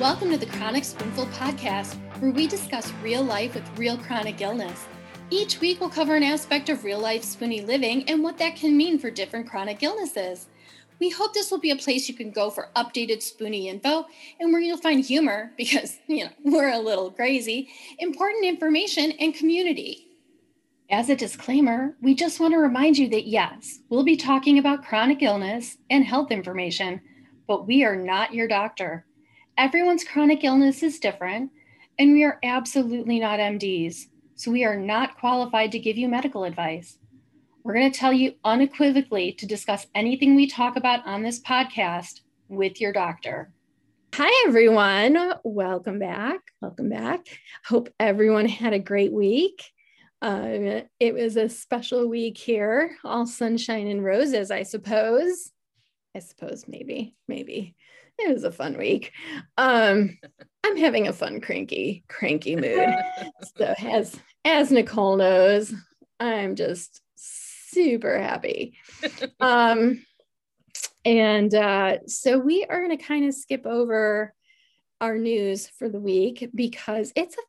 Welcome to the Chronic Spoonful podcast, where we discuss real life with real chronic illness. Each week, we'll cover an aspect of real life spoony living and what that can mean for different chronic illnesses. We hope this will be a place you can go for updated spoony info and where you'll find humor, because, you know, we're a little crazy, important information, and community. As a disclaimer, we just want to remind you that yes, we'll be talking about chronic illness and health information, but we are not your doctor. Everyone's chronic illness is different, and we are absolutely not MDs, so we are not qualified to give you medical advice. We're going to tell you unequivocally to discuss anything we talk about on this podcast with your doctor. Hi, everyone. Welcome back. Welcome back. Hope everyone had a great week. Um, it was a special week here, all sunshine and roses, I suppose. I suppose, maybe, maybe it was a fun week. Um, I'm having a fun, cranky, cranky mood. so as as Nicole knows, I'm just super happy. Um, and uh, so we are going to kind of skip over our news for the week because it's a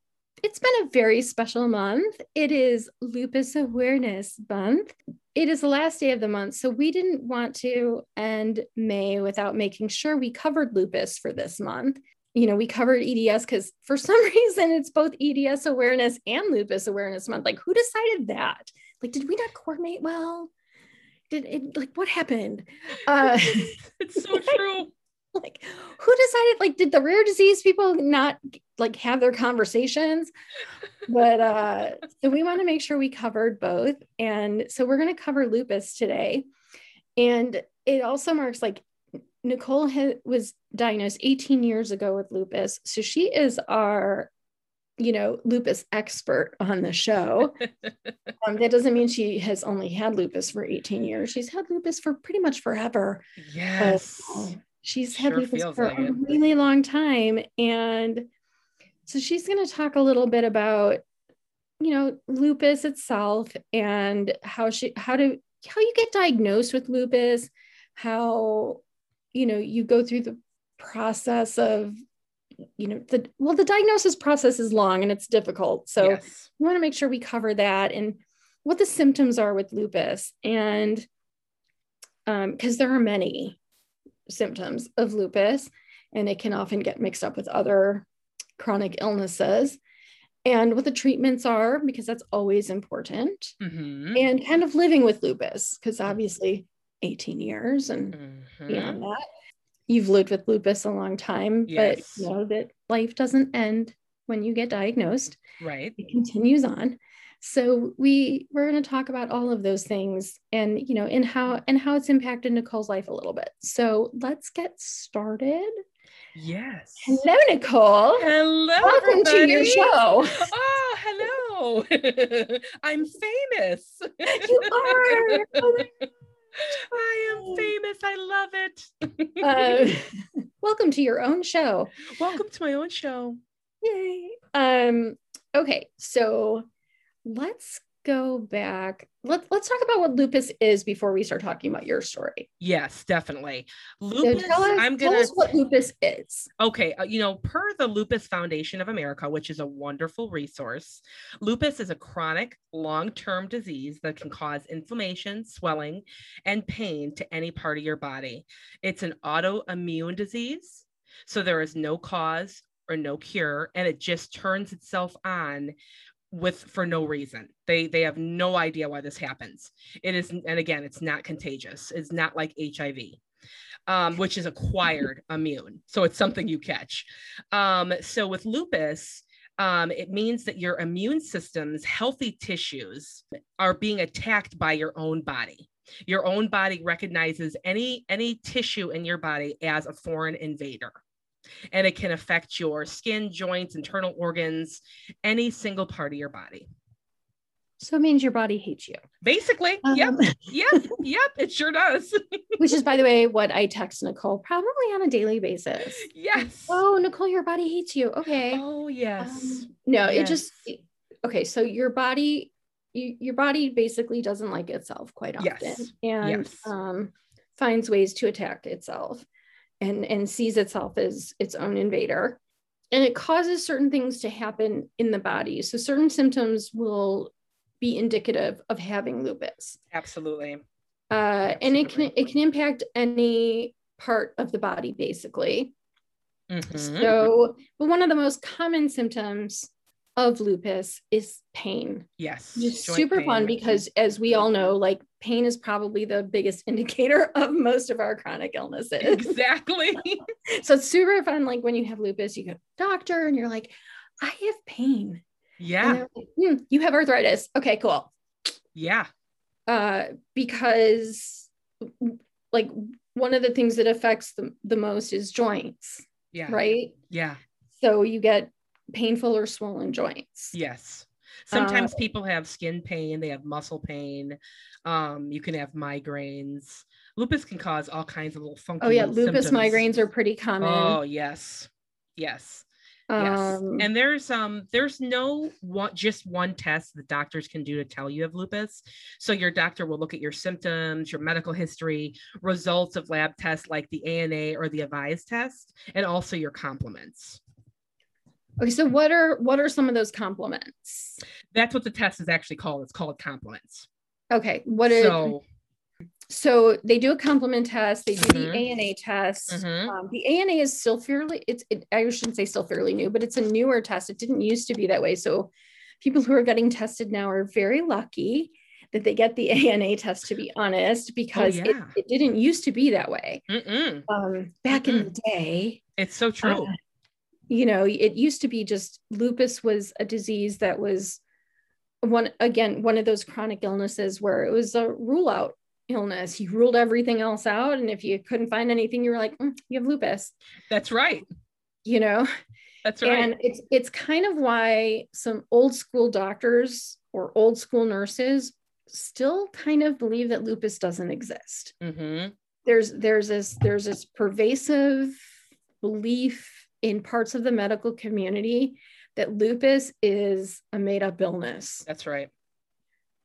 it's been a very special month. It is Lupus Awareness Month. It is the last day of the month, so we didn't want to end May without making sure we covered lupus for this month. You know, we covered EDS because for some reason it's both EDS awareness and lupus awareness month. Like, who decided that? Like, did we not coordinate well? Did it like what happened? Uh, it's so true. like who decided like did the rare disease people not like have their conversations? But uh so we want to make sure we covered both and so we're going to cover lupus today. And it also marks like nicole ha- was diagnosed 18 years ago with lupus so she is our you know lupus expert on the show. Um, that doesn't mean she has only had lupus for 18 years. She's had lupus for pretty much forever. Yes. But, uh, She's Sure had lupus for like a it. really long time. And so she's going to talk a little bit about, you know, lupus itself and how she, how to, how you get diagnosed with lupus, how, you know, you go through the process of, you know, the, well, the diagnosis process is long and it's difficult. So yes. we want to make sure we cover that and what the symptoms are with lupus. And um, because there are many symptoms of lupus, and it can often get mixed up with other chronic illnesses, and what the treatments are, because that's always important, Mhm. and kind of living with lupus, because obviously 18 years and Mhm. beyond that, you've lived with lupus a long time, Yes. but you know that life doesn't end when you get diagnosed Right. it continues on so we we're going to talk about all of those things and you know and how and how it's impacted nicole's life a little bit so let's get started Yes. hello nicole Hello. welcome to your show Oh, hello. I'm famous. you are Oh I am famous. I love it. Uh, welcome to your own show Welcome to my own show. yay um okay so let's go back let's let's talk about what lupus is before we start talking about your story Yes, definitely. so Lupus. tell us, I'm gonna tell us what lupus is Okay, uh, you know, per the Lupus Foundation of America, which is a wonderful resource, lupus is a chronic, long term disease that can cause inflammation, swelling, and pain to any part of your body. It's an autoimmune disease, so there is no cause or no cure, and it just turns itself on with for no reason they they have no idea why this happens it is and again it's not contagious it's not like hiv um, which is acquired immune. So it's something you catch. Um, so with lupus, um, it means that your immune system's healthy tissues are being attacked by your own body. Your own body recognizes any any tissue in your body as a foreign invader. And it can affect your skin, joints, internal organs, any single part of your body. so it means your body hates you Basically, yep, Um, yep, yep, it sure does. which is by the way what i text nicole probably on a daily basis yes. oh nicole your body hates you okay Oh, yes. Um, no it just okay so your body you, your body basically doesn't like itself quite often Yes. and Yes. um, finds ways to attack itself and and sees itself as its own invader. And it causes certain things to happen in the body. So certain symptoms will be indicative of having lupus. Absolutely. uh, and it can it can impact any part of the body basically. Mhm. so but one of the most common symptoms of lupus is pain yes. just super fun because as we all know like pain is probably the biggest indicator of most of our chronic illnesses Exactly. so it's super fun like when you have lupus you go to the doctor and you're like i have pain yeah. like, "Hmm, you have arthritis okay cool Yeah. uh because like one of the things that affects the, the most is joints Yeah. right Yeah. so you get painful or swollen joints Yes. Uh, Sometimes people have skin pain, they have muscle pain. Um, you can have migraines. Lupus can cause all kinds of little funky. oh yeah lupus symptoms. migraines are pretty common Oh yes. Yes. Yes. um, and there's um there's no one just one test that doctors can do to tell you have lupus. So your doctor will look at your symptoms, your medical history, results of lab tests like the ANA or the AVISE test, and also your complements. Okay so what are what are some of those complements That's what the test is actually called. It's called complements. okay what is so so they do a complement test they do Mhm. the ana test Mhm. um, the ana is still fairly it's it, i shouldn't say still fairly new but it's a newer test it didn't used to be that way so people who are getting tested now are very lucky that they get the ana test to be honest because it, Oh, yeah. it didn't used to be that way Mm-mm. um, back in the day it's so true. uh, you know it used to be just lupus was a disease that was one again one of those chronic illnesses where it was a rule out illness. You ruled everything else out and if you couldn't find anything you were like "Mm, you have lupus. That's right. you know? That's right. and it's it's kind of why some old school doctors or old school nurses still kind of believe that lupus doesn't exist. Hmm there's there's this there's this pervasive belief in parts of the medical community that lupus is a made up illness That's right.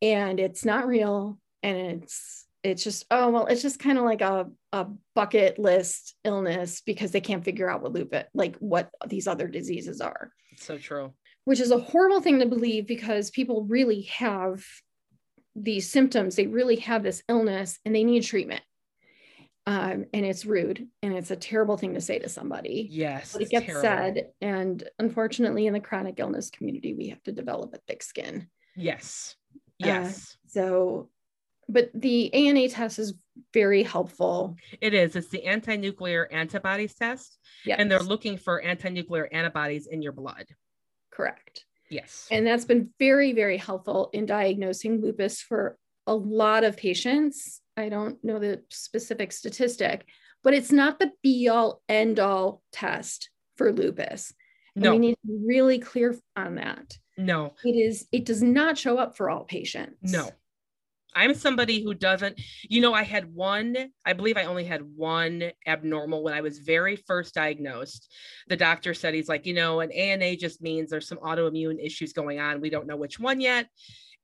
and it's not real and it's it's just oh well it's just kind of like a, a bucket list illness because they can't figure out what lupus like what these other diseases are It's so true. which is a horrible thing to believe because people really have these symptoms they really have this illness and they need treatment um, and it's rude and it's a terrible thing to say to somebody Yes. but it gets terrible. said and unfortunately in the chronic illness community we have to develop a thick skin Yes. Uh, Yes. so but the ana test is very helpful it is. It's the anti-nuclear antibodies test, yeah and they're looking for anti-nuclear antibodies in your blood. correct Yes. and that's been very very helpful in diagnosing lupus for a lot of patients i don't know the specific statistic but it's not the be all end all test for lupus and no. we need to be really clear on that no. it is it does not show up for all patients No. I'm somebody who doesn't, you know, I had one, I believe I only had one abnormal when I was very first diagnosed. The doctor said, he's like, you know, an ANA just means there's some autoimmune issues going on. We don't know which one yet.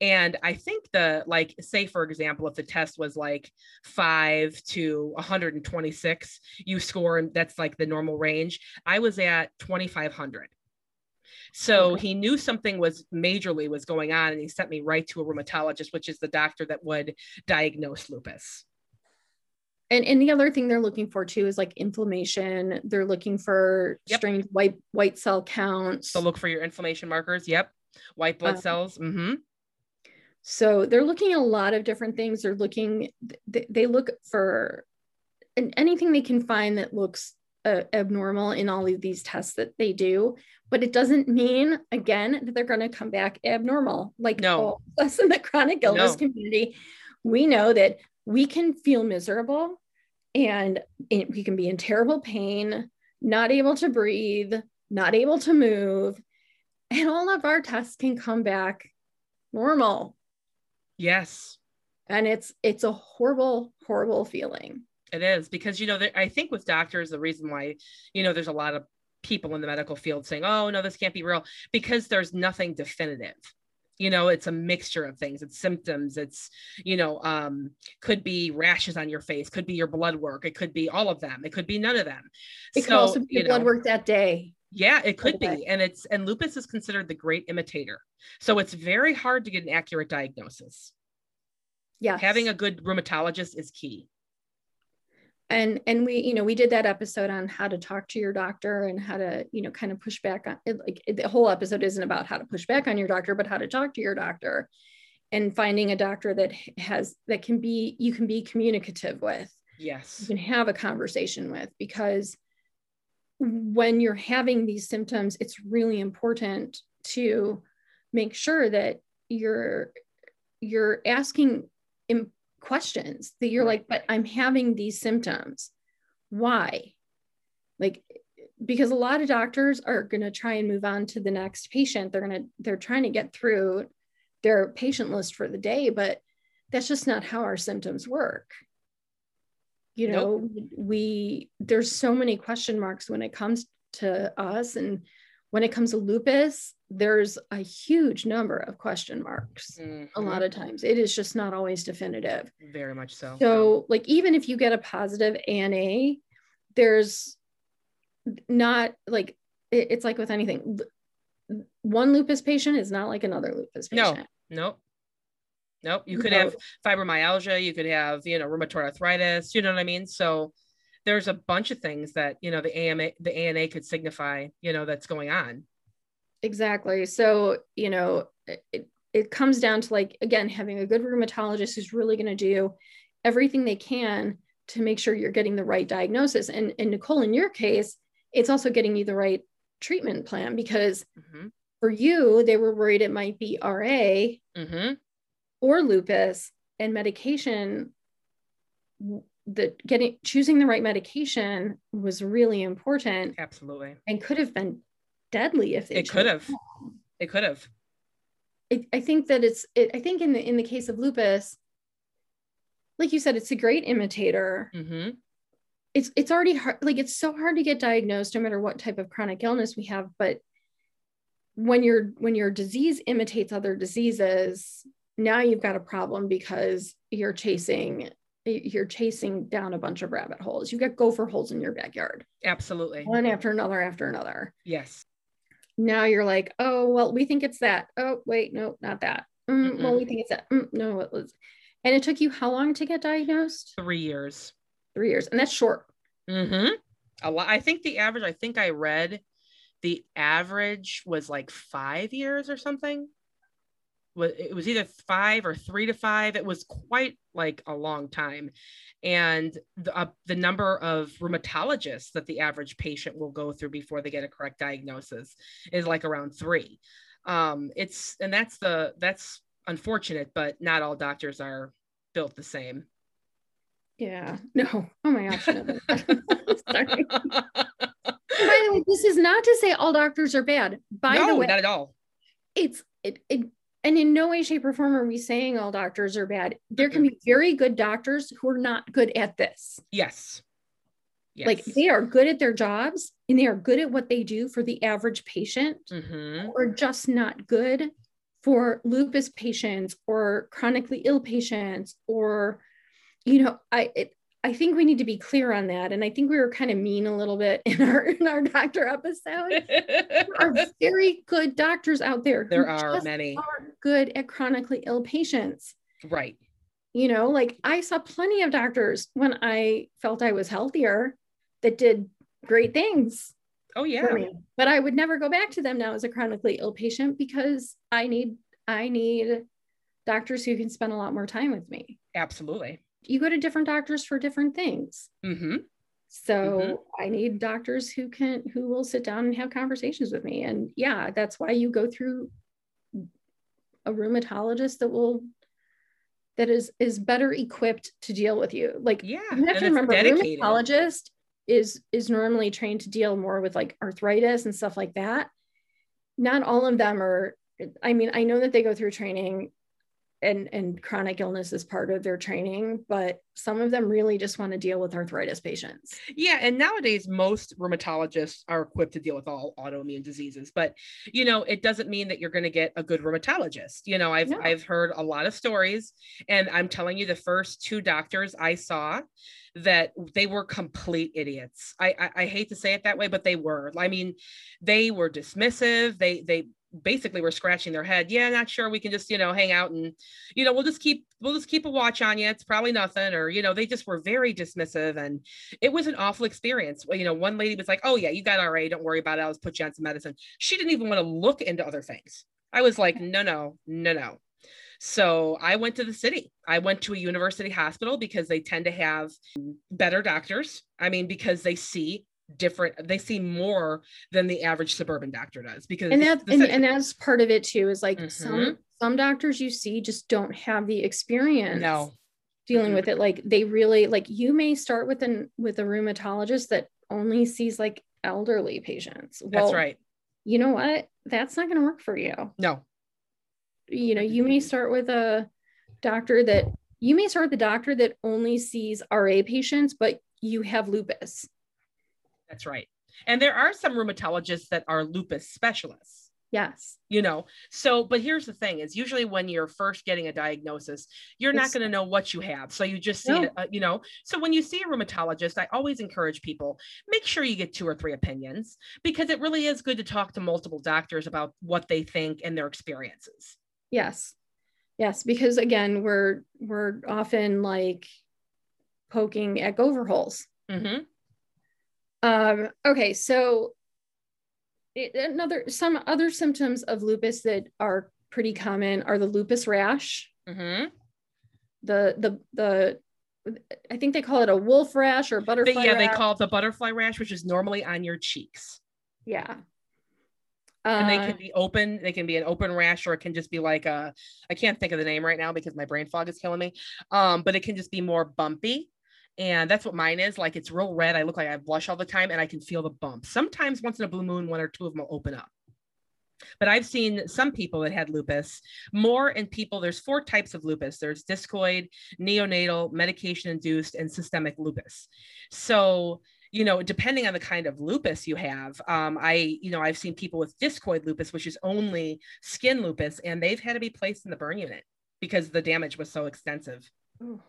And I think the, like, say, for example, if the test was like five to 126, you score, and that's like the normal range. I was at 2,500. So he knew something was majorly was going on, and he sent me right to a rheumatologist, which is the doctor that would diagnose lupus. and and the other thing they're looking for too is like inflammation they're looking for Yep. strange white white cell counts So look for your inflammation markers. Yep, white blood Um, cells. hmm So they're looking at a lot of different things. They're looking, they, they look for anything they can find that looks uh, abnormal in all of these tests that they do. But it doesn't mean, again, that they're going to come back abnormal. Like No. all of us in the chronic illness No. community, we know that we can feel miserable and it- we can be in terrible pain, not able to breathe, not able to move. And all of our tests can come back normal Yes, and it's it's a horrible horrible feeling. It is because you know I think with doctors the reason why you know there's a lot of people in the medical field saying, "Oh no, this can't be real," because there's nothing definitive. you know it's a mixture of things. It's symptoms. It's you know um could be rashes on your face could be your blood work. It could be all of them. It could be none of them. It so, could also be your blood work that day yeah it could be and it's and lupus is considered the great imitator. So it's very hard to get an accurate diagnosis. Yeah having a good rheumatologist is key. And and we you know we did that episode on how to talk to your doctor and how to you know kind of push back on it like the whole episode isn't about how to push back on your doctor but how to talk to your doctor and finding a doctor that has that can be you can be communicative with. Yes. You can have a conversation with because when you're having these symptoms it's really important to make sure that you're you're asking questions that you're like, but I'm having these symptoms. Why? Like, because a lot of doctors are going to try and move on to the next patient. They're going to, they're trying to get through their patient list for the day, but that's just not how our symptoms work. You know, nope. we, there's so many question marks when it comes to us. And when it comes to lupus, there's a huge number of question marks mm-hmm. a lot of times it is just not always definitive very much so so like even if you get a positive ana there's not like it, it's like with anything one lupus patient is not like another lupus patient no nope nope you could no. have fibromyalgia you could have you know rheumatoid arthritis you know what i mean so there's a bunch of things that you know the ama the ana could signify you know that's going on exactly so you know it, it comes down to like again having a good rheumatologist who's really going to do everything they can to make sure you're getting the right diagnosis and, and nicole in your case it's also getting you the right treatment plan because mm-hmm. for you they were worried it might be ra mm-hmm. Or lupus and medication the getting choosing the right medication was really important absolutely and could have been deadly if it could have. It could have. I, I think that it's. It, I think in the in the case of lupus, like you said, it's a great imitator. Mm-hmm. It's it's already hard. Like it's so hard to get diagnosed, no matter what type of chronic illness we have. But when your when your disease imitates other diseases, now you've got a problem because you're chasing you're chasing down a bunch of rabbit holes. You got gopher holes in your backyard. Absolutely. One after another after another. Yes now you're like, oh, well, we think it's that. Oh, wait, no, not that. Mm, well, we think it's that. Mm, no, it was. And it took you how long to get diagnosed? Three years. Three years. And that's short. Mm-hmm. A lot. I think the average, I think I read the average was like five years or something it was either five or three to five. It was quite like a long time. And the, uh, the number of rheumatologists that the average patient will go through before they get a correct diagnosis is like around three. Um, it's, and that's the, that's unfortunate, but not all doctors are built the same. Yeah. No. Oh my gosh. No. Sorry. By the way, this is not to say all doctors are bad. By no, the way, not at all. It's it, it and in no way shape or form are we saying all doctors are bad there can be very good doctors who are not good at this yes Yes. Like they are good at their jobs and they are good at what they do for the average patient, mm-hmm. or just not good for lupus patients or chronically ill patients, or, you know, I, it, I think we need to be clear on that. And I think we were kind of mean a little bit in our in our doctor episode. there are very good doctors out there. There are many are good at chronically ill patients. Right. You know, like I saw plenty of doctors when I felt I was healthier that did great things. Oh yeah. But I would never go back to them now as a chronically ill patient because I need I need doctors who can spend a lot more time with me. Absolutely you go to different doctors for different things. Mm-hmm. So mm-hmm. I need doctors who can who will sit down and have conversations with me. And yeah, that's why you go through a rheumatologist that will that is is better equipped to deal with you. Like yeah, you have to remember rheumatologist is is normally trained to deal more with like arthritis and stuff like that. Not all of them are I mean, I know that they go through training and and chronic illness is part of their training but some of them really just want to deal with arthritis patients yeah and nowadays most rheumatologists are equipped to deal with all autoimmune diseases but you know it doesn't mean that you're going to get a good rheumatologist you know i've no. i've heard a lot of stories and i'm telling you the first two doctors i saw that they were complete idiots. I, I, I hate to say it that way, but they were. I mean, they were dismissive. They they basically we were scratching their head. Yeah, not sure. We can just, you know, hang out and, you know, we'll just keep, we'll just keep a watch on you. It's probably nothing. Or, you know, they just were very dismissive and it was an awful experience. Well, you know, one lady was like, oh yeah, you got RA. Don't worry about it. I'll just put you on some medicine. She didn't even want to look into other things. I was like, mm. no, no, no, no. So I went to the city. I went to a university hospital because they tend to have better doctors. I mean, because they see different they see more than the average suburban doctor does because and that's and, and, that's part of it too is like mm-hmm. some some doctors you see just don't have the experience no. dealing mm-hmm. with it. Like they really like you may start with an with a rheumatologist that only sees like elderly patients. Well, that's right. you know what? That's not going to work for you. No. You know you may start with a doctor that you may start with the doctor that only sees ra patients but you have lupus that's right. And there are some rheumatologists that are lupus specialists. Yes. You know, so, but here's the thing is usually when you're first getting a diagnosis, you're it's, not going to know what you have. So you just see, no. it, uh, you know, so when you see a rheumatologist, I always encourage people, make sure you get two or three opinions because it really is good to talk to multiple doctors about what they think and their experiences. Yes. Yes. Because again, we're, we're often like poking at gopher holes. Mm-hmm. Um, okay, so it, another some other symptoms of lupus that are pretty common are the lupus rash. Mm-hmm. The the the I think they call it a wolf rash or butterfly. But yeah, rash. they call it the butterfly rash, which is normally on your cheeks. Yeah. and they can uh, be open. They can be an open rash, or it can just be like a. I can't think of the name right now because my brain fog is killing me. Um, but it can just be more bumpy and that's what mine is like it's real red i look like i blush all the time and i can feel the bump. Sometimes once in a blue moon one or two of them will open up. But i've seen some people that had lupus more in people there's four types of lupus. There's discoid neonatal medication induced and systemic lupus. So you know depending on the kind of lupus you have um, i you know i've seen people with discoid lupus which is only skin lupus and they've had to be placed in the burn unit because the damage was so extensive. Ooh.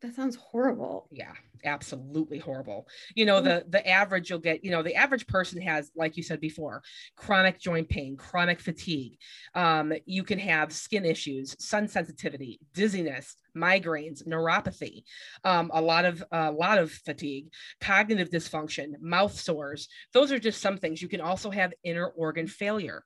That sounds horrible. Yeah, absolutely horrible. You know, the the average you'll get, you know, the average person has, like you said before, chronic joint pain, chronic fatigue. Um, you can have skin issues, sun sensitivity, dizziness, migraines, neuropathy, um, a lot of a lot of fatigue, cognitive dysfunction, mouth sores. Those are just some things. You can also have inner organ failure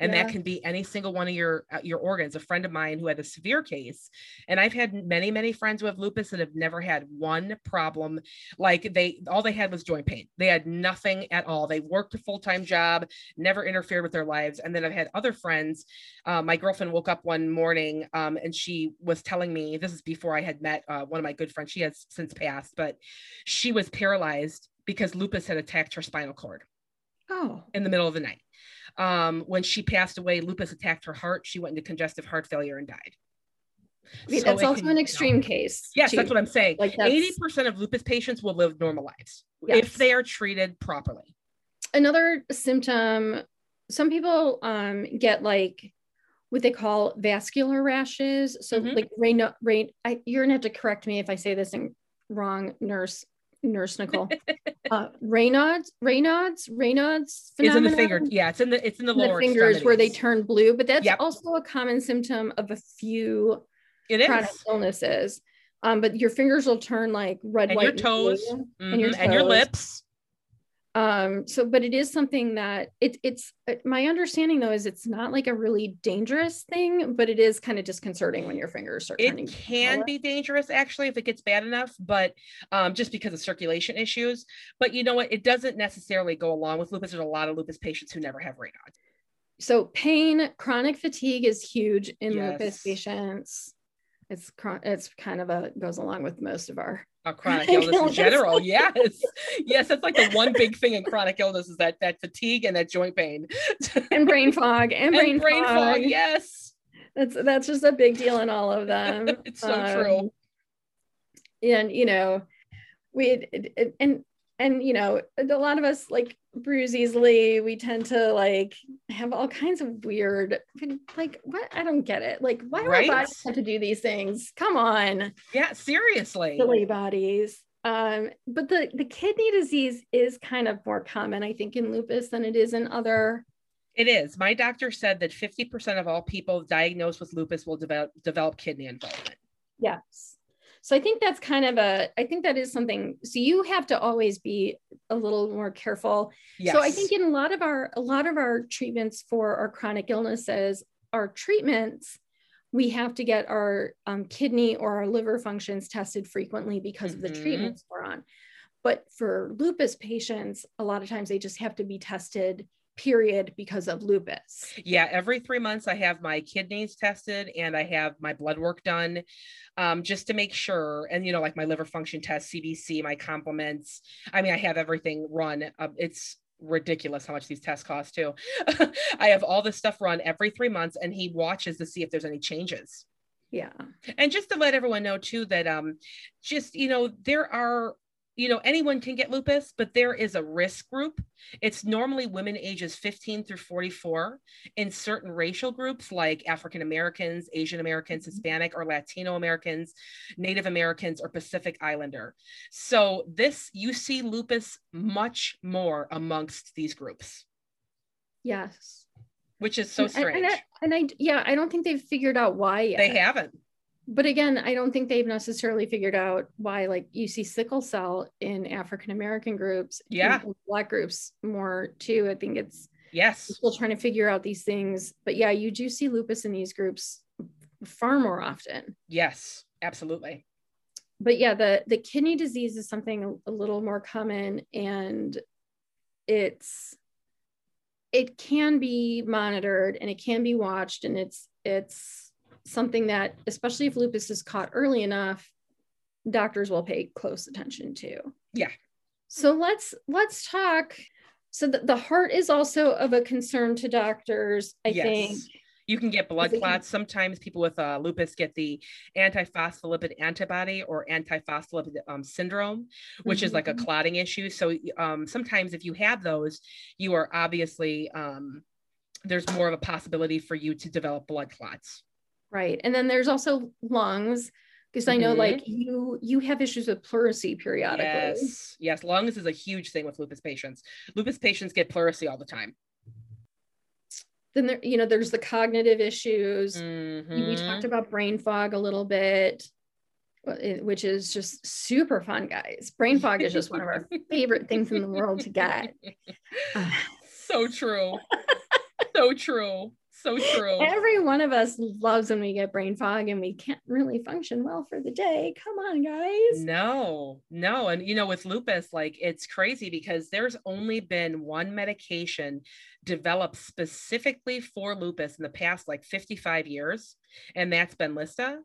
and yeah. that can be any single one of your uh, your organs. A friend of mine who had a severe case and i've had many many friends who have lupus that have never had one problem. Like they all they had was joint pain. They had nothing at all. They worked a full-time job never interfered with their lives. And then i've had other friends uh, my girlfriend woke up one morning um, and she was telling me this is before i had met uh, one of my good friends. She has since passed but she was paralyzed because lupus had attacked her spinal cord oh. in the middle of the night um, when she passed away, lupus attacked her heart. She went into congestive heart failure and died. so that's also can, an extreme you know, case. Yes, too. that's what I'm saying. Like 80% of lupus patients will live normal lives yes. if they are treated properly. Another symptom, some people um, get like what they call vascular rashes. So mm-hmm. like rain, rain, I, you're gonna have to correct me if I say this in wrong, nurse nurse Nicole. uh, Raynaud's, Raynaud's, Raynaud's is in the finger. Yeah, it's in the it's in the in lower the fingers where they turn blue, but that's yep. also a common symptom of a few it chronic is. illnesses. Um, but your fingers will turn like red, and white, your toes, mm-hmm. and your toes. and your lips um so but it is something that it, it's uh, my understanding though is it's not like a really dangerous thing but it is kind of disconcerting when your fingers start turning. it can be dangerous actually if it gets bad enough but um just because of circulation issues. But you know what? It doesn't necessarily go along with lupus. There's a lot of lupus patients who never have Raynaud's so pain chronic fatigue is huge in yes. lupus patients. It's it's kind of a goes along with most of our chronic illness in general. yes, yes, that's like the one big thing in chronic illness is that that fatigue and that joint pain and brain fog and brain, and brain fog. fog. Yes. that's that's just a big deal in all of them. it's so um, true. And you know, we and and you know, a lot of us like bruise easily. We tend to like have all kinds of weird, like what I don't get it. Like why right? do our bodies have to do these things? Come on. Yeah, seriously. Silly bodies. Um, but the the kidney disease is kind of more common, I think, in lupus than it is in other it is. My doctor said that 50% of all people diagnosed with lupus will develop, develop kidney involvement. Yes. So I think that's kind of a, I think that is something. So you have to always be a little more careful. Yes. So I think in a lot of our, a lot of our treatments for our chronic illnesses, our treatments, we have to get our um, kidney or our liver functions tested frequently because mm-hmm. of the mm-hmm. treatments we're on. But for lupus patients, a lot of times they just have to be tested period because of lupus. Yeah, every three months I have my kidneys tested and I have my blood work done um, just to make sure. And, you know, like my liver function test, CBC, my complements. I mean, I have everything run. Uh, it's ridiculous how much these tests cost too. I have all this stuff run every three months and he watches to see if there's any changes. Yeah. And just to let everyone know too that um just you know there are you know, anyone can get lupus, but there is a risk group. It's normally women ages 15 through 44 in certain racial groups like African Americans, Asian Americans, mm-hmm. Hispanic or Latino Americans, Native Americans, or Pacific Islander. So, this you see lupus much more amongst these groups. Yes. Which is so strange. And, and, I, and I, yeah, I don't think they've figured out why yet. They haven't but again, I don't think they've necessarily figured out why, like, you see sickle cell in African American groups, yeah, Black groups more too. I think it's yes, still trying to figure out these things. But yeah, you do see lupus in these groups far more often. Yes, absolutely. But yeah, the the kidney disease is something a little more common, and it's it can be monitored and it can be watched, and it's it's something that, especially if lupus is caught early enough, doctors will pay close attention to. Yeah. So let's let's talk. So the, the heart is also of a concern to doctors, I yes. think. You can get blood clots. Sometimes people with uh, lupus get the antiphospholipid antibody or antiphospholipid um, syndrome, which mm-hmm. is like a mm-hmm. clotting issue. So um, sometimes if you have those, you are obviously um, there's more of a possibility for you to develop blood clots. Right. And then there's also lungs because I know mm-hmm. like you you have issues with pleurisy periodically. Yes. Yes, lungs is a huge thing with lupus patients. Lupus patients get pleurisy all the time. Then there you know there's the cognitive issues. Mm-hmm. We talked about brain fog a little bit which is just super fun guys. Brain fog is just one of our favorite things in the world to get. so true. so true so true. Every one of us loves when we get brain fog and we can't really function well for the day. Come on, guys. No, no. And, you know, with lupus, like it's crazy because there's only been one medication developed specifically for lupus in the past like 55 years, and that's Benlysta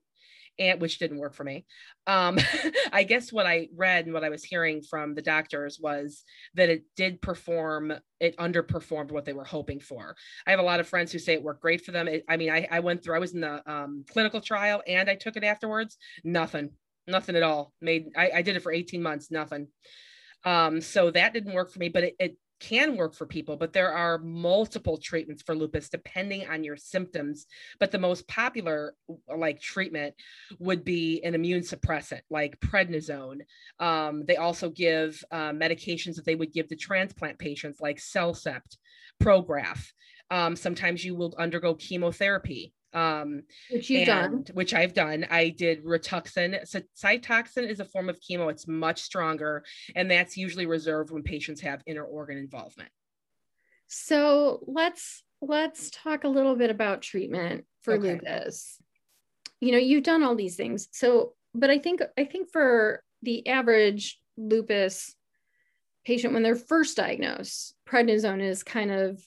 and which didn't work for me. Um, I guess what I read and what I was hearing from the doctors was that it did perform, it underperformed what they were hoping for. I have a lot of friends who say it worked great for them. It, I mean, I, I went through, I was in the um, clinical trial and I took it afterwards. Nothing, nothing at all. Made, I, I did it for 18 months, nothing. Um, so that didn't work for me, but it, it can work for people, but there are multiple treatments for lupus depending on your symptoms. But the most popular like treatment would be an immune suppressant like prednisone. Um, they also give uh, medications that they would give to transplant patients like CellCept, Prograf. Um, sometimes you will undergo chemotherapy um which you've done. which i've done. I did rituxan. So cytoxan is a form of chemo. It's much stronger and that's usually reserved when patients have inner organ involvement. So let's let's talk a little bit about treatment for okay. lupus. You know you've done all these things. So but i think i think for the average lupus patient when they're first diagnosed prednisone is kind of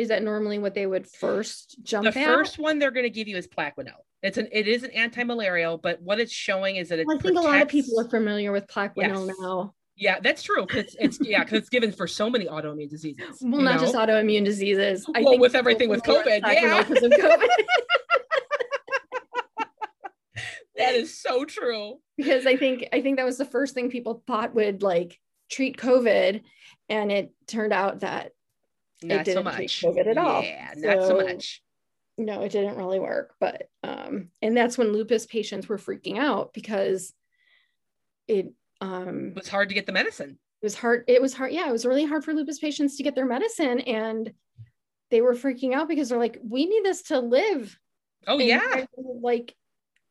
is that normally what they would first jump the first one they're going to give you is plaquenil it's an it is an anti-malarial but what it's showing is that it well, i think protects... a lot of people are familiar with plaquenil yes. now yeah, that's true. Cause it's yeah, because it's given for so many autoimmune diseases. Well, not know? just autoimmune diseases. I well, think with everything with COVID, yeah, because of COVID. that is so true. Because I think I think that was the first thing people thought would like treat COVID, and it turned out that not it didn't so much. treat COVID at all. Yeah, not so So- much. no, it didn't really work. But um, and that's when lupus patients were freaking out because it um It was hard to get the medicine. it was hard it was hard yeah it was really hard for lupus patients to get their medicine and they were freaking out because they're like we need this to live Oh And yeah, like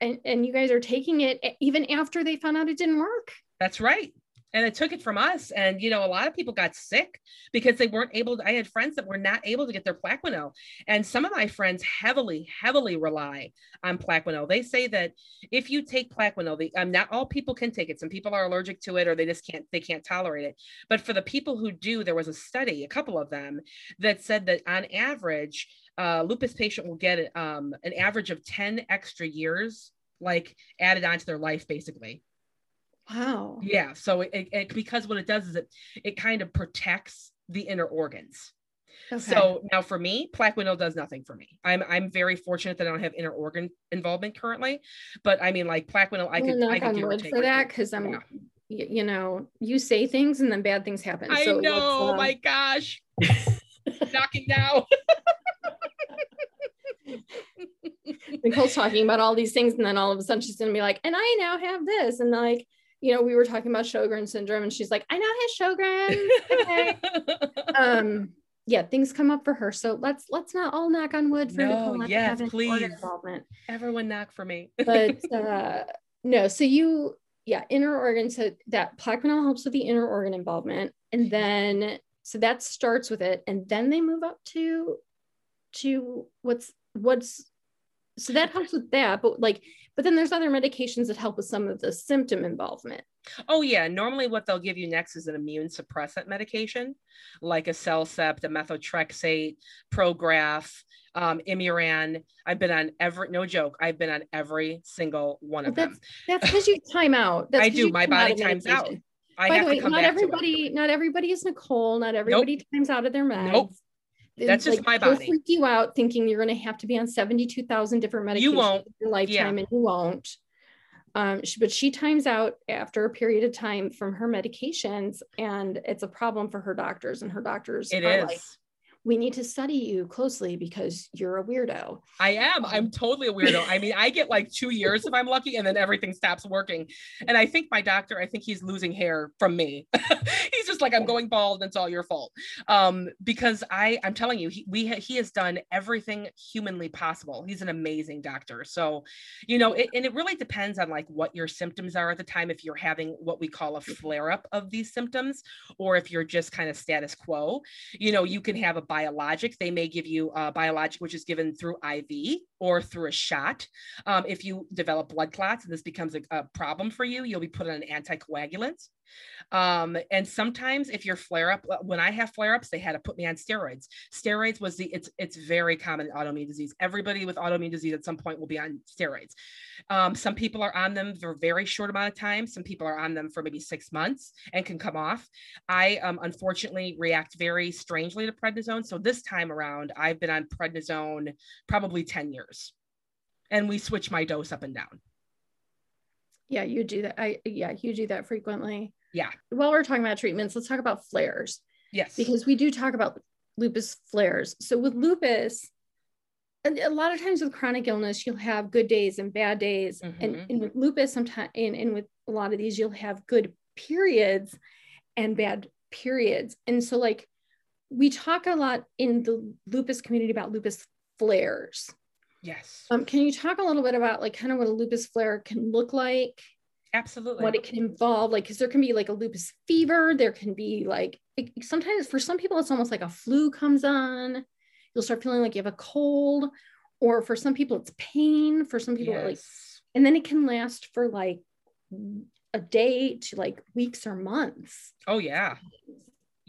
and, and you guys are taking it even after they found out it didn't work that's right. And it took it from us. And you know, a lot of people got sick because they weren't able to. I had friends that were not able to get their Plaquenil. And some of my friends heavily, heavily rely on Plaquenil. They say that if you take Plaquenil, the, um, not all people can take it. Some people are allergic to it or they just can't, they can't tolerate it. But for the people who do, there was a study, a couple of them, that said that on average, a lupus patient will get um, an average of 10 extra years like added onto their life basically wow. Yeah so it, it, it- because what it does is it it kind of protects the inner organs. Okay. so now for me plaquenil does nothing for me. I'm i'm very fortunate that i don't have inner organ involvement currently but i mean like plaquenil i Well, could knock i could on give or wood for that because i'm Yeah. y- you know you say things and then bad things happen. I so know uh, my gosh. Knocking now Nicole's talking about all these things, and then all of a sudden she's gonna be like, and I now have this, and like, you know, we were talking about Sjogren syndrome, and she's like, I know his Sjogren. Okay. um, yeah, things come up for her. So let's let's not all knock on wood for No, Nicole yes, have an organ please. involvement. everyone knock for me But uh no, so you yeah, inner organ, so that Plaquenil helps with the inner organ involvement, and then so that starts with it, and then they move up to to what's what's so that helps with that but like but then there's other medications that help with some of the symptom involvement Oh yeah, normally what they'll give you next is an immune suppressant medication, like a Cellcept, a methotrexate, Prograf, um, Imuran. I've been on every no joke. I've been on every single one of Well, them. that's because you time out that's I do. My out body times out. I by the way not everybody not everybody is nicole not everybody times out of their meds Nope. That's just my they'll body. freak you out thinking you're going to have to be on 72,000 different medications You won't. in your lifetime and you won't um, she, but she times out after a period of time from her medications and it's a problem for her doctors and her doctors It are is. like we need to study you closely because you're a weirdo I am. I'm totally a weirdo. I mean, I get like two years if I'm lucky, and then everything stops working. And I think my doctor, I think he's losing hair from me. he's just like, I'm going bald, and it's all your fault. Um, because I, I'm telling you, he, we, ha- he has done everything humanly possible. He's an amazing doctor. So, you know, it, and it really depends on like what your symptoms are at the time. If you're having what we call a flare up of these symptoms, or if you're just kind of status quo, you know, you can have a biologic. They may give you a biologic, which is given through IV or through a shot. Um, if you develop blood clots and this becomes a, a problem for you, you'll be put on an anticoagulant. Um, and sometimes if your flare up, when I have flare ups, they had to put me on steroids. Steroids was the, it's, it's very common in autoimmune disease. Everybody with autoimmune disease at some point will be on steroids. Um, some people are on them for a very short amount of time. Some people are on them for maybe six months and can come off. I um, unfortunately react very strangely to prednisone. So this time around, I've been on prednisone probably 10 years. And we switch my dose up and down. yeah you do that i yeah you do that frequently Yeah. while we're talking about treatments let's talk about flares Yes. because we do talk about lupus flares. So with lupus, and a lot of times with chronic illness, you'll have good days and bad days. And, Mhm. and with lupus, sometimes and, and with a lot of these, you'll have good periods and bad periods. And so like we talk a lot in the lupus community about lupus flares. Yes. Um, can you talk a little bit about like kind of what a lupus flare can look like? Absolutely. what it can involve like because there can be like a lupus fever there can be like it, sometimes for some people it's almost like a flu comes on you'll start feeling like you have a cold or for some people it's pain for some people like and then it can last for like a day to like weeks or months Oh yeah.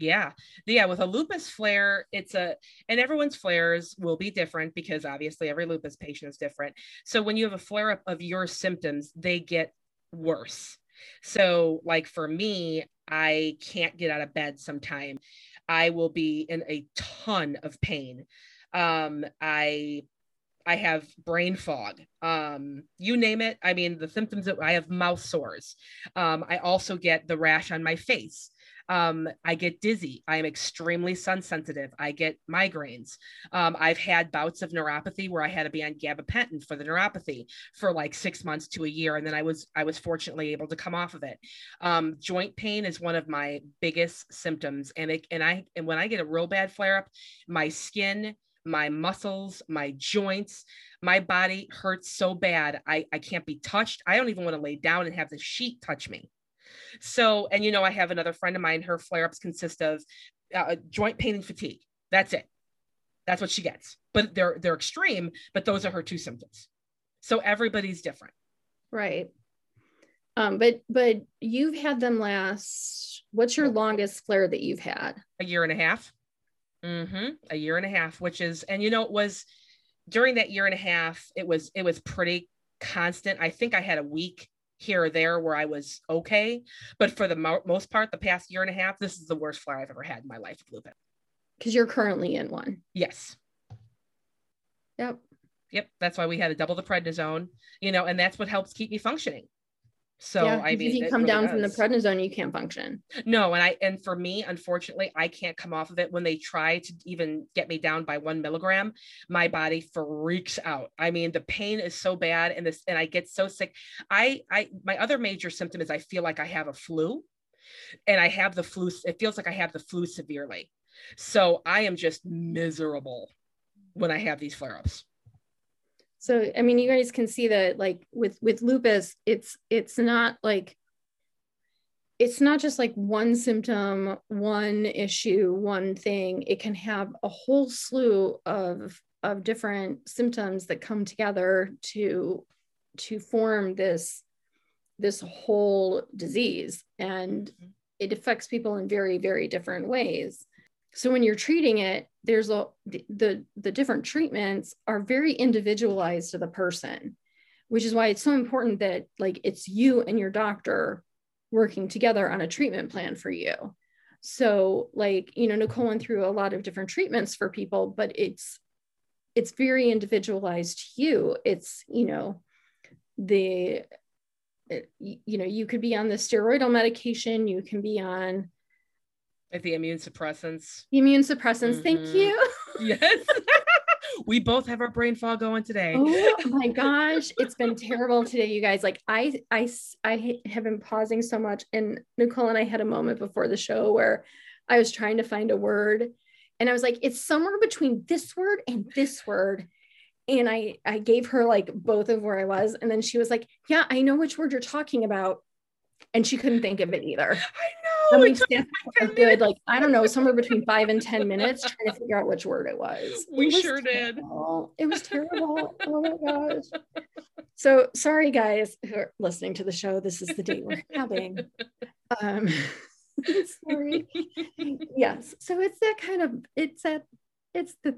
Yeah. Yeah. With a lupus flare, it's a, and everyone's flares will be different because obviously every lupus patient is different. So when you have a flare up of your symptoms, they get worse. So, like for me, I can't get out of bed sometime. I will be in a ton of pain. Um, I I have brain fog. Um, you name it. I mean, the symptoms that I have mouth sores. Um, I also get the rash on my face. Um, I get dizzy. I am extremely sun sensitive. I get migraines. Um, I've had bouts of neuropathy where I had to be on gabapentin for the neuropathy for like six months to a year, and then I was I was fortunately able to come off of it. Um, joint pain is one of my biggest symptoms, and it and I and when I get a real bad flare up, my skin my muscles, my joints, my body hurts so bad. I, I can't be touched. I don't even want to lay down and have the sheet touch me. So, and you know, I have another friend of mine, her flare ups consist of uh, joint pain and fatigue. That's it. That's what she gets. But they're they're extreme, but those are her two symptoms. So everybody's different. Right. Um, but but you've had them last what's your longest flare that you've had? A year and a half. Mm-hmm. A year and a half, which is, and you know, it was during that year and a half, it was it was pretty constant. I think I had a week here or there where I was okay, but for the mo- most part, the past year and a half, this is the worst flare I've ever had in my life with lupus. Because you're currently in one. Yes. Yep. Yep. That's why we had to double the prednisone, you know, and that's what helps keep me functioning. So yeah, I mean, if you come really down does. from the prednisone, you can't function. No, and I and for me, unfortunately, I can't come off of it. When they try to even get me down by one milligram, my body freaks out. I mean, the pain is so bad, and this and I get so sick. I I my other major symptom is I feel like I have a flu, and I have the flu. It feels like I have the flu severely. So I am just miserable when I have these flare ups so i mean you guys can see that like with with lupus it's it's not like it's not just like one symptom one issue one thing. It can have a whole slew of of different symptoms that come together to to form this this whole disease. And mm-hmm. it affects people in very very different ways so when you're treating it there's a the the different treatments are very individualized to the person which is why it's so important that like it's you and your doctor working together on a treatment plan for you. So like you know nicole went through a lot of different treatments for people but it's it's very individualized to you. It's you know the you know you could be on the steroidal medication you can be on like the immune suppressants. Immune suppressants. Mm-hmm. Thank you. Yes. we both have our brain fog going today. Oh my gosh, it's been terrible today, you guys. Like I, I, I have been pausing so much, and Nicole and I had a moment before the show where I was trying to find a word, and I was like, it's somewhere between this word and this word. And I, I gave her like both of where I was, and then she was like, "Yeah, I know which word you're talking about," and she couldn't think of it either. I know. we stand a good like I don't know somewhere between five and ten minutes trying to figure out which word it was. We it was sure terrible. did. It was terrible. oh my gosh. So sorry guys who are listening to the show. This is the date we're having. Um, sorry. yes. So it's that kind of it's that it's the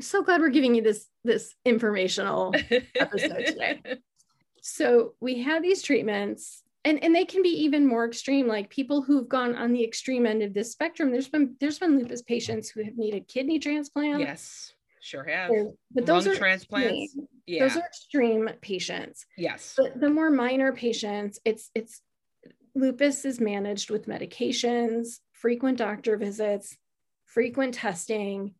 so glad we're giving you this this informational episode today. So we have these treatments and and they can be even more extreme like people who've gone on the extreme end of this spectrum there's been there's been lupus patients who have needed kidney transplant. Yes sure have. But those Lung are transplants extreme. yeah. those are extreme patients. Yes. But the more minor patients it's it's lupus is managed with medications frequent doctor visits frequent testing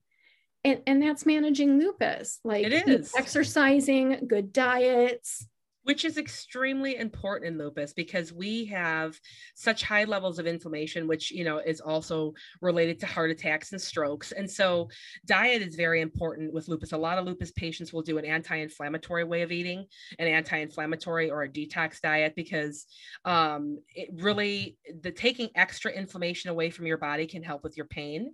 and and that's managing lupus. Like it is. exercising good diets which is extremely important in lupus because we have such high levels of inflammation which you know is also related to heart attacks and strokes. And so diet is very important with lupus. A lot of lupus patients will do an anti-inflammatory way of eating an anti-inflammatory or a detox diet because um, it really the taking extra inflammation away from your body can help with your pain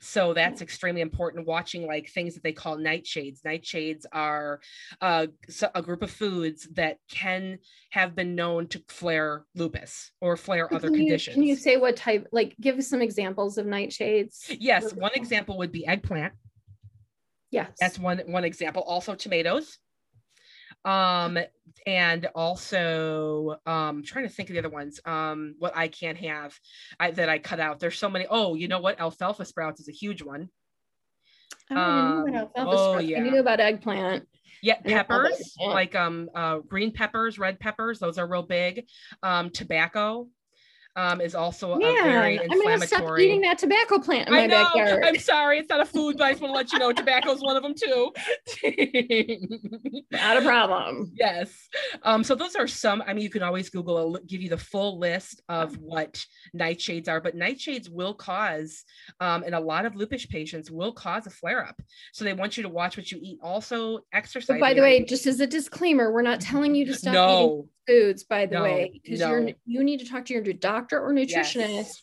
so that's extremely important. Watching like things that they call nightshades. Nightshades are uh, a group of foods that can have been known to flare lupus or flare other can conditions. Can you say what type? Like, give some examples of nightshades. Yes, one example would be eggplant. Yes, that's one one example. Also, tomatoes um and also um trying to think of the other ones um what i can't have I, that i cut out there's so many oh you know what alfalfa sprouts is a huge one I um, oh, yeah. I knew about eggplant. Yeah, And all that, peppers, yeah. like um uh green peppers, red peppers, those are real big. Um tobacco um is also a Man, very I'm gonna stop eating that tobacco plant in my I know. backyard. I'm sorry, it's not a food, but I just want to let you know tobacco is one of them too. Not a problem. yes. Um, so those are some. I mean, you can always Google, a, give you the full list of what nightshades are, but nightshades will cause, um, and a lot of lupus patients will cause a flare up. So they want you to watch what you eat. Also, exercise. But by the way, just as a disclaimer, we're not telling you to stop eating no. Foods, by the No, way, because no. you're you need to talk to your doctor or nutritionist Yes.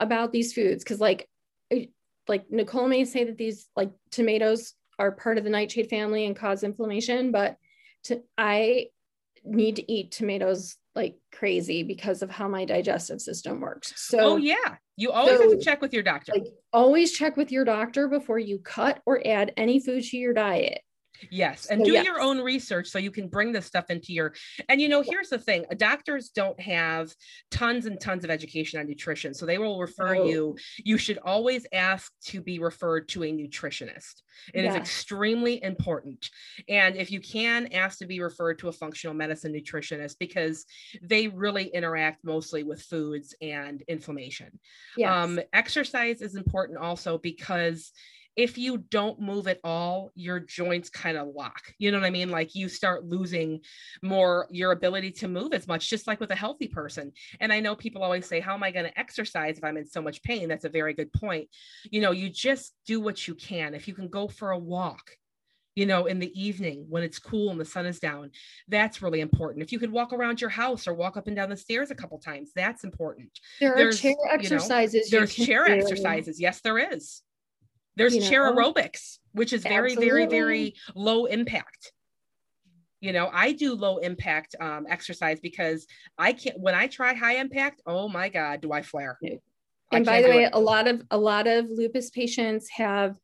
about these foods. Because like eh, like Nicole may say that these like tomatoes are part of the nightshade family and cause inflammation, but to I need to eat tomatoes like crazy because of how my digestive system works. So oh yeah, you always have to check with your doctor. like always check with your doctor before you cut or add any food to your diet. Yes, and So, do yes. your own research so you can bring this stuff into your. And you know, here's the thing: doctors don't have tons and tons of education on nutrition, so they will refer No. you. You should always ask to be referred to a nutritionist. It is Yes. extremely important, and if you can, ask to be referred to a functional medicine nutritionist because they really interact mostly with foods and inflammation. Yes. Um, exercise is important also because if you don't move at all, your joints kind of lock. You know what I mean? Like you start losing more your ability to move as much, just like with a healthy person. And I know people always say, How am I going to exercise if I'm in so much pain? That's a very good point. You know, you just do what you can. If you can go for a walk, you know, in the evening when it's cool and the sun is down, that's really important. If you could walk around your house or walk up and down the stairs a couple times, that's important. there are there's, chair know, exercises. you There's can chair do. exercises. Yes, there is. There's You chair aerobics, which is very, very, Absolutely. very low impact. You know, I do low impact um, exercise because I can't. When I try high impact, oh my god, do I flare? Yeah. I and by the way it. a lot of a lot of lupus patients have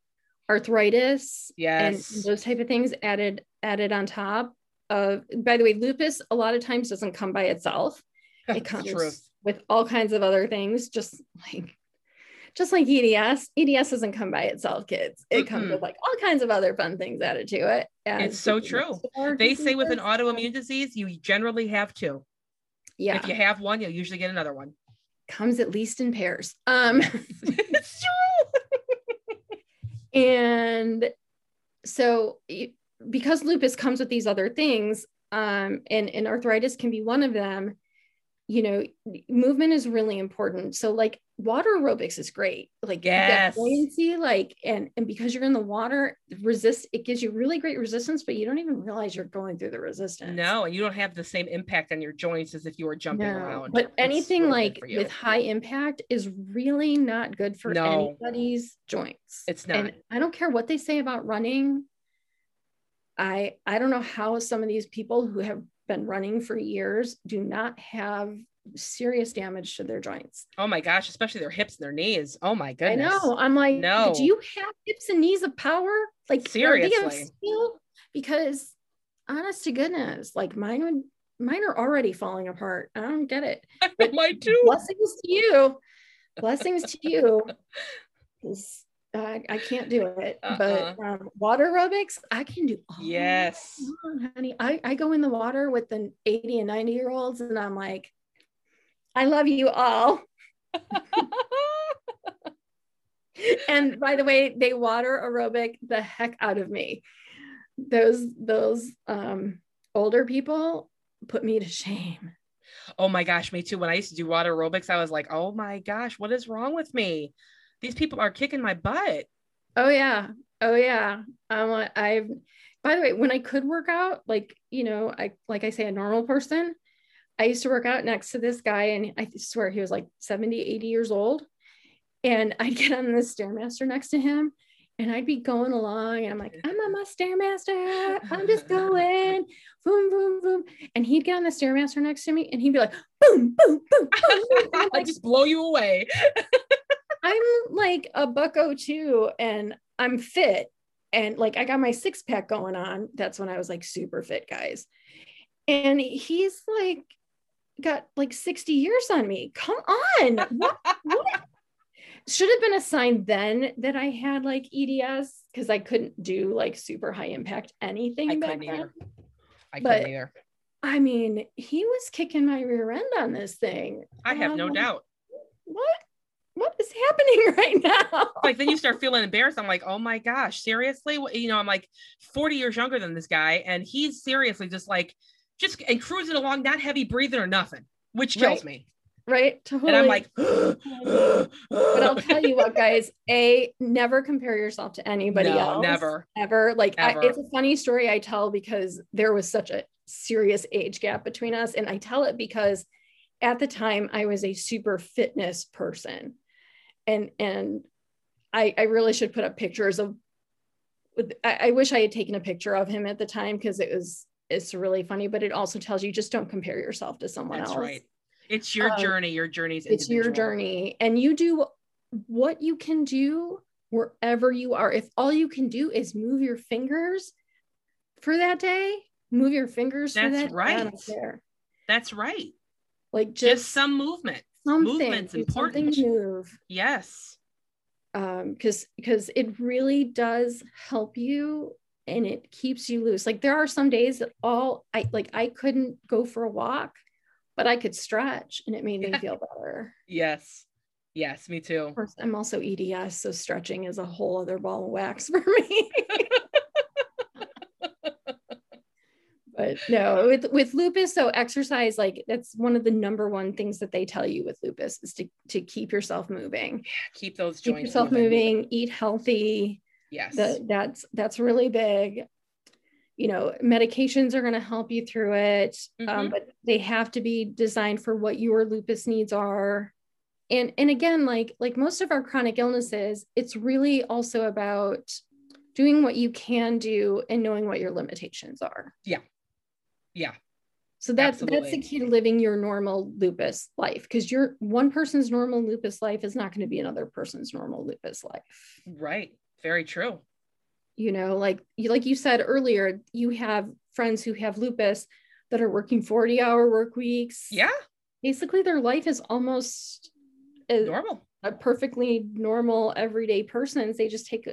arthritis and those type of things added added on top of by the way lupus a lot of times doesn't come by itself it comes with all kinds of other things just like just like eds eds doesn't come by itself kids it comes Mm-mm. with like all kinds of other fun things added to it and It's so true. They say with an autoimmune disease, you generally have two. yeah If you have one, you'll usually get another one. comes at least in pairs um it's true. and so because lupus comes with these other things um, and, and arthritis can be one of them you know movement is really important so like water aerobics is great like Yes. buoyancy like and and because you're in the water resist it gives you really great resistance but you don't even realize you're going through the resistance No, and you don't have the same impact on your joints as if you were jumping No, around. but It's anything really like with high impact is really not good for No. anybody's joints. It's not. And I don't care what they say about running. I I don't know how some of these people who have been running for years do not have serious damage to their joints. Oh my gosh, especially their hips and their knees. Oh my goodness. I know. I'm like, No. do you have hips and knees of power? Like are they of Seriously. Because honest to goodness, like mine would mine are already falling apart. I don't get it. I mine too. blessings to you blessings to you I, I can't do it but um, water aerobics i can do all Yes. honey I, I go in the water with the 80 and 90 year olds and i'm like i love you all and by the way they water aerobic the heck out of me those those um older people put me to shame oh my gosh, me too. When I used to do water aerobics, I was like, oh my gosh, what is wrong with me? These people are kicking my butt. Oh yeah. Oh yeah. Um, I've by the way, when I could work out, like, you know, I like I say a normal person, I used to work out next to this guy and I swear he was like 70, 80 years old. And I'd get on the stairmaster next to him and I'd be going along and I'm like, I'm on my stairmaster. I'm just going boom, boom, boom. And he'd get on the stairmaster next to me and he'd be like, boom, boom, boom, boom. boom. Like, just blow you away. I'm like a buck oh two and I'm fit. And like I got my six pack going on. That's when I was like super fit, guys. And he's like got like 60 years on me. Come on. What? what? should have been a sign then that I had like EDS because I couldn't do like super high impact anything I back couldn't then. either. I But- couldn't either. I mean, he was kicking my rear end on this thing. I have no Um, doubt. What? What is happening right now? Like then you start feeling embarrassed. I'm like, oh my gosh, seriously? You know, I'm like 40 years younger than this guy, and he's seriously just like, just and cruising along, not heavy breathing or nothing, which kills Right. me. right? Totally. And I'm like, but I'll tell you what, guys. A never compare yourself to anybody No, else. never. Ever. Like I- it's a funny story I tell because there was such a serious age gap between us, and I tell it because at the time I was a super fitness person, and and I I really should put up pictures of. I, I wish I had taken a picture of him at the time because it was it's really funny, but it also tells you just don't compare yourself to someone That's else right. It's your Um, journey. Your journey's it's your journey and you do what you can do wherever you are if all you can do is move your fingers for that day move your fingers for That's that day, I don't right. That's right. like Just, just, some movement. Something movement's do something important. move Yes. um because because it really does help you and it keeps you loose like there are some days that all i like i couldn't go for a walk but i could stretch and it made me feel better Yes. Yes. Me too. Of course, I'm also EDS, so stretching is a whole other ball of wax for me. but no, with with lupus, so exercise, like that's one of the number one things that they tell you with lupus is to to keep yourself moving, Keep those keep joints yourself moving, eat healthy. Yes. That that's that's really big. You know, medications are going to help you through it, um, Mhm. but they have to be designed for what your lupus needs are. And and again, like like most of our chronic illnesses, it's really also about doing what you can do and knowing what your limitations are. yeah. So that's that's the key to living your normal lupus life because your one person's normal lupus life is not going to be another person's normal lupus life. Right. Very true. you know like you like you said earlier you have friends who have lupus that are working 40 hour work weeks Yeah. basically their life is almost a, Normal. a perfectly normal everyday person they just take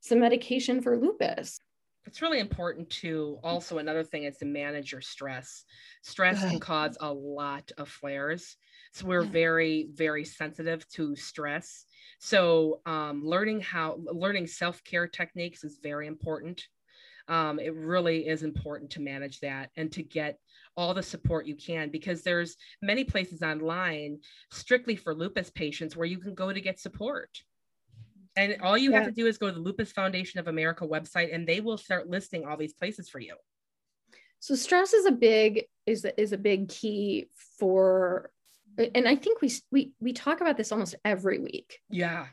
some medication for lupus It's really important to also another thing is to manage your stress. Stress can cause a lot of flares. So we're Yeah. very, very sensitive to stress. So um, learning how learning self-care techniques is very important. Um, it really is important to manage that and to get all the support you can because there's many places online strictly for lupus patients where you can go to get support. And all you have to do is go to the Lupus Foundation of America website and they will start listing all these places for you. so stress is a big is is a big key for and i think we we we talk about this almost every week Yeah.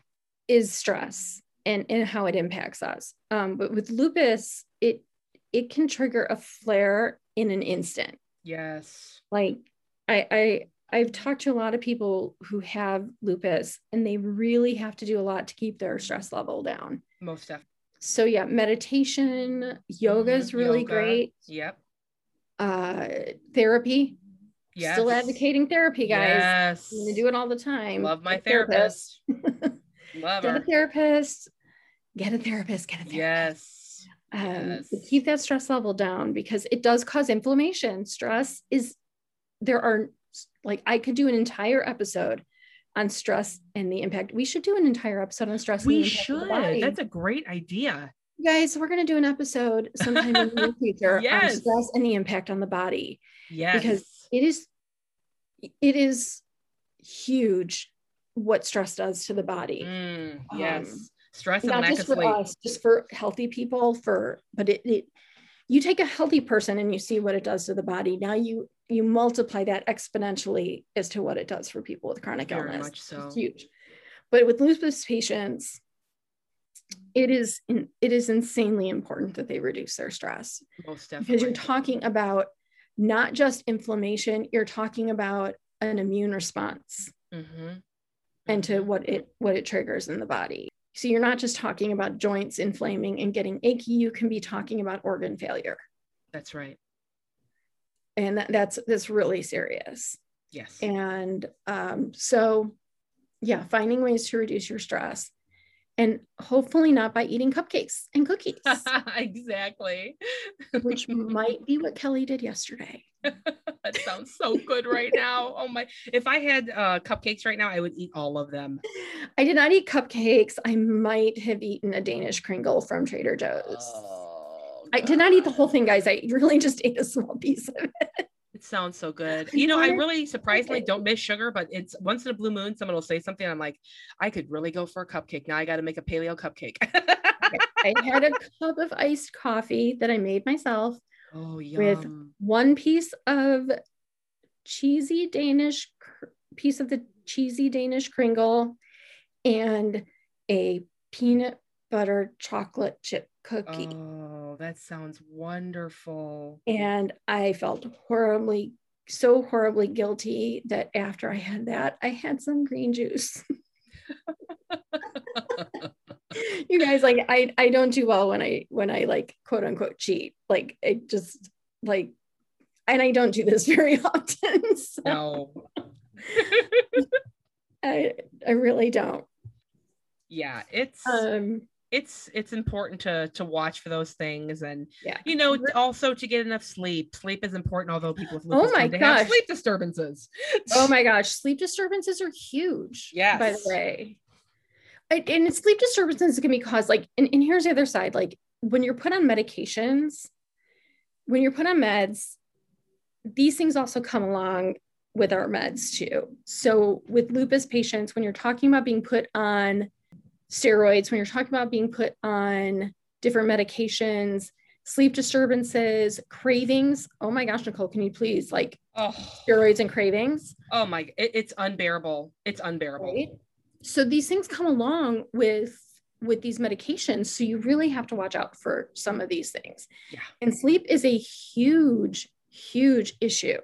is stress and and how it impacts us um but with lupus it it can trigger a flare in an instant Yes. like i i i've talked to a lot of people who have lupus and they really have to do a lot to keep their stress level down Most definitely. so yeah meditation yoga is Mhm, really yoga. great Yep. uh therapy Yes. still advocating therapy guys Yes. i'm gonna do it all the time Love my therapist. therapist. Love get a therapist get a therapist get a therapist Yes. um, Yes. keep that stress level down because it does cause inflammation. Stress is, there are, like, I could do an entire episode on stress and the impact. We should do an entire episode on stress. We should. That's a great idea. Guys, we're going to do an episode sometime in the future on stress and the impact on the body. Yes. Because it is, it is huge what stress does to the body. Mm, Um, yes. Stress and not lack just of for sleep. us, just for healthy people. For but it, it, you take a healthy person and you see what it does to the body. Now you you multiply that exponentially as to what it does for people with chronic Very illness. much so. It's huge. But with lupus patients, it is in, it is insanely important that they reduce their stress Most definitely. because you're talking about not just inflammation. You're talking about an immune response Mhm. and to Mhm. what it what it triggers in the body. So you're not just talking about joints inflaming and getting achy, you can be talking about organ failure. That's right. And that, that's that's really serious. Yes. And um, so yeah, finding ways to reduce your stress and hopefully not by eating cupcakes and cookies. exactly. which might be what Kelly did yesterday. that sounds so good right now. Oh my. If I had uh, cupcakes right now, I would eat all of them. I did not eat cupcakes. I might have eaten a Danish Kringle from Trader Joe's. Oh, I did not eat the whole thing, guys. I really just ate a small piece of it. It sounds so good. You know, I really surprisingly don't miss sugar, but it's once in a blue moon, someone will say something. I'm like, I could really go for a cupcake. Now I got to make a paleo cupcake. I had a cup of iced coffee that I made myself. Oh. With one piece of cheesy Danish piece of the cheesy Danish Kringle and a peanut butter chocolate chip cookie. Oh, that sounds wonderful. And I felt horribly, so horribly guilty that after I had that, I had some green juice. you guys like I I don't do well when I when I like quote unquote cheat. Like it just like and I don't do this very often. So. No. I I really don't. Yeah, it's um it's it's important to to watch for those things and yeah. you know also to get enough sleep. Sleep is important although people with oh lupus oh my gosh. sleep disturbances. Oh my gosh sleep disturbances are huge yeah by the way. And sleep disturbances can be caused like and, and here's the other side like when you're put on medications when you're put on meds these things also come along with our meds too. So with lupus patients when you're talking about being put on steroids, when you're talking about being put on different medications, sleep disturbances, cravings. Oh my gosh, Nicole, can you please like oh. steroids and cravings? Oh my, it, it's unbearable. It's unbearable. Right? So these things come along with with these medications. So you really have to watch out for some of these things. Yeah. And sleep is a huge, huge issue.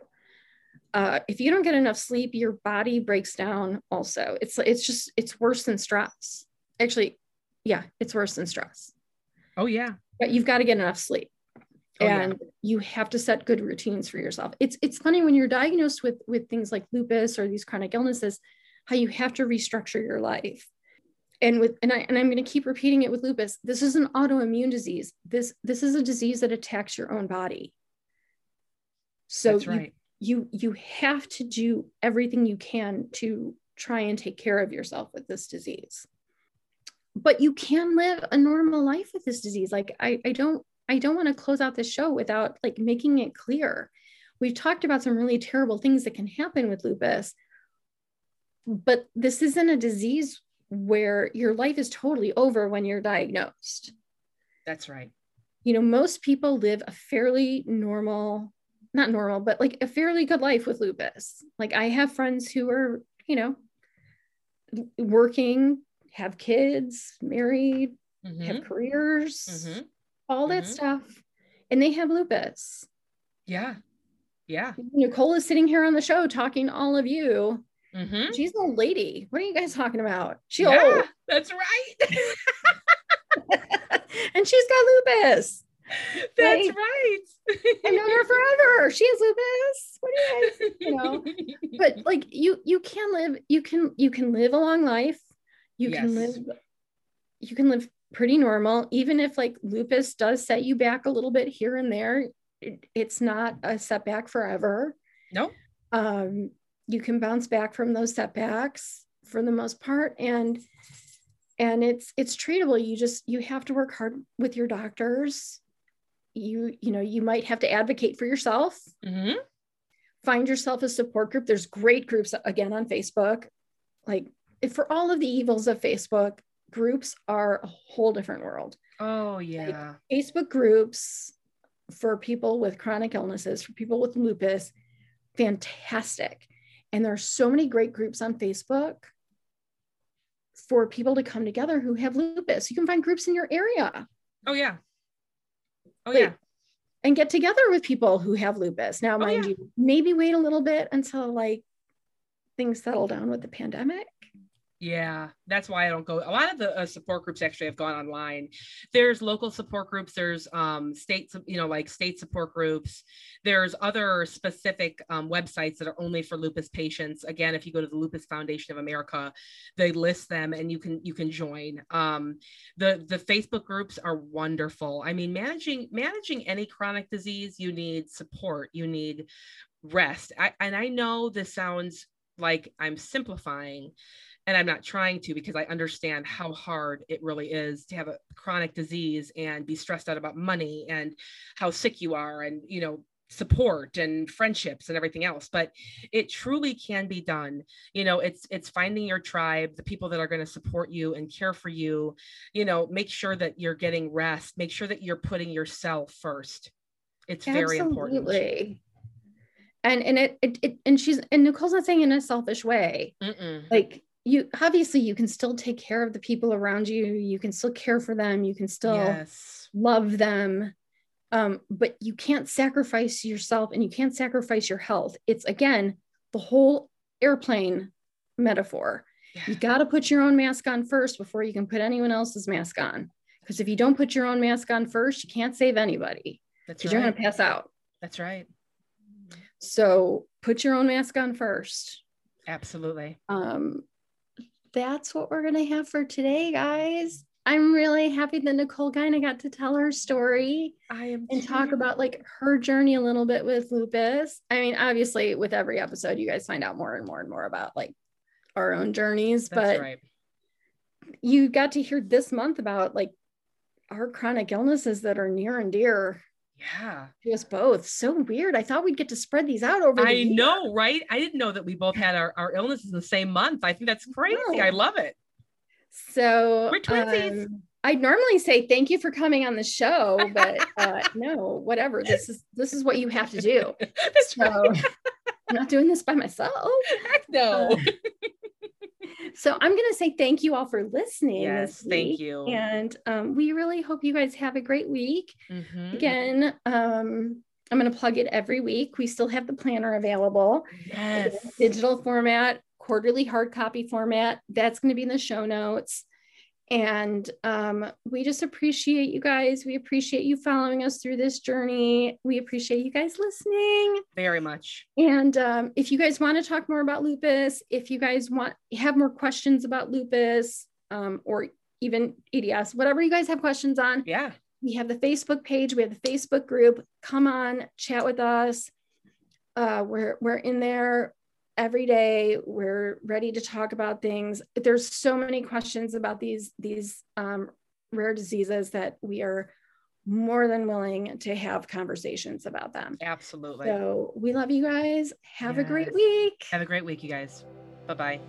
Uh, if you don't get enough sleep, your body breaks down. Also, it's it's just it's worse than stress actually, yeah, it's worse than stress. Oh, yeah. But you've got to get enough sleep. Oh, and yeah. you have to set good routines for yourself. It's it's funny when you're diagnosed with with things like lupus or these chronic illnesses, how you have to restructure your life. And with and I and I'm going to keep repeating it with lupus. This is an autoimmune disease. This this is a disease that attacks your own body. So That's right. you, you you have to do everything you can to try and take care of yourself with this disease but you can live a normal life with this disease. Like i, I don't i don't want to close out this show without like making it clear. We've talked about some really terrible things that can happen with lupus but this isn't a disease where your life is totally over when you're diagnosed. That's right. You know most people live a fairly normal not normal but like a fairly good life with lupus. Like i have friends who are you know working have kids, married, mm-hmm. have careers, mm-hmm. all that mm-hmm. stuff. And they have lupus. Yeah. Yeah. Nicole is sitting here on the show talking to all of you. Mm-hmm. She's an old lady. What are you guys talking about? She yeah, old. That's right. and she's got lupus. That's right. I've known her forever. She has lupus. What do you guys, you know? But like you, you can live, you can, you can live a long life you yes. can live you can live pretty normal. Even if like lupus does set you back a little bit here and there it, it's not a setback forever. No um you can bounce back from those setbacks for the most part and and it's it's treatable. You just you have to work hard with your doctors. You you know you might have to advocate for yourself. Mm-hmm. find yourself a support group. There's great groups again on facebook. Like for all of the evils of Facebook, groups are a whole different world. Oh, yeah. Like Facebook groups for people with chronic illnesses, for people with lupus, fantastic. And there are so many great groups on Facebook for people to come together who have lupus. You can find groups in your area. Oh, yeah. Oh, yeah. And get together with people who have lupus. Now, oh, mind yeah. you, maybe wait a little bit until like things settle down with the pandemic Yeah, that's why I don't go. A lot of the uh, support groups actually have gone online. There's local support groups. There's um, state, you know, like state support groups. There's other specific um, websites that are only for lupus patients. Again, if you go to the Lupus Foundation of America, they list them, and you can you can join. Um, the the Facebook groups are wonderful. I mean, managing managing any chronic disease, you need support. You need rest. I, and I know this sounds like I'm simplifying and I'm not trying to because I understand how hard it really is to have a chronic disease and be stressed out about money and how sick you are and you know support and friendships and everything else. But it truly can be done. You know it's it's finding your tribe the people that are going to support you and care for you. You know make sure that you're getting rest. Make sure that you're putting yourself first. It's very important. And and it, it, it and she's and nicole's not saying in a selfish way. Mm-mm. like you obviously you can still take care of the people around you you can still care for them you can still yes. love them um, but you can't sacrifice yourself and you can't sacrifice your health. It's again the whole airplane metaphor. Yeah. you got to put your own mask on first before you can put anyone else's mask on because if you don't put your own mask on first you can't save anybody. Because right. you're going to pass out. That's right. So put your own mask on first. Absolutely. Um that's what we're going to have for today, guys. I'm really happy that Nicole kind of got to tell her story. I am and talk about like her journey a little bit with lupus. I mean, obviously, with every episode, you guys find out more and more and more about like our own journeys. That's but right. you got to hear this month about like our chronic illnesses that are near and dear yeah. To us both. So weird. I thought we'd get to spread these out over I year. know, right? I didn't know that we both had our, our illnesses in the same month. I think that's crazy. I, I love it. So we're twinsies. Um, I normally say thank you for coming on the show, but uh, no, whatever. This is this is what you have to do. so right. I'm not doing this by myself. Heck no. Uh, so I'm going to say thank you all for listening. Yes, thank you. And um, we really hope you guys have a great week. Mm-hmm. Again, um, I'm going to plug it every week. We still have the planner available. Yes. Digital format, quarterly hard copy format. That's going to be in the show notes. And um, we just appreciate you guys. We appreciate you following us through this journey. We appreciate you guys listening very much. And um, if you guys want to talk more about lupus, if you guys want have more questions about lupus um, or even EDS, whatever you guys have questions on, yeah, we have the Facebook page. We have the Facebook group. Come on, chat with us. Uh, we're we're in there every day we're ready to talk about things. There's so many questions about these these um, rare diseases that we are more than willing to have conversations about them. Absolutely. So we love you guys. Have yes. a great week. Have a great week you guys. Bye bye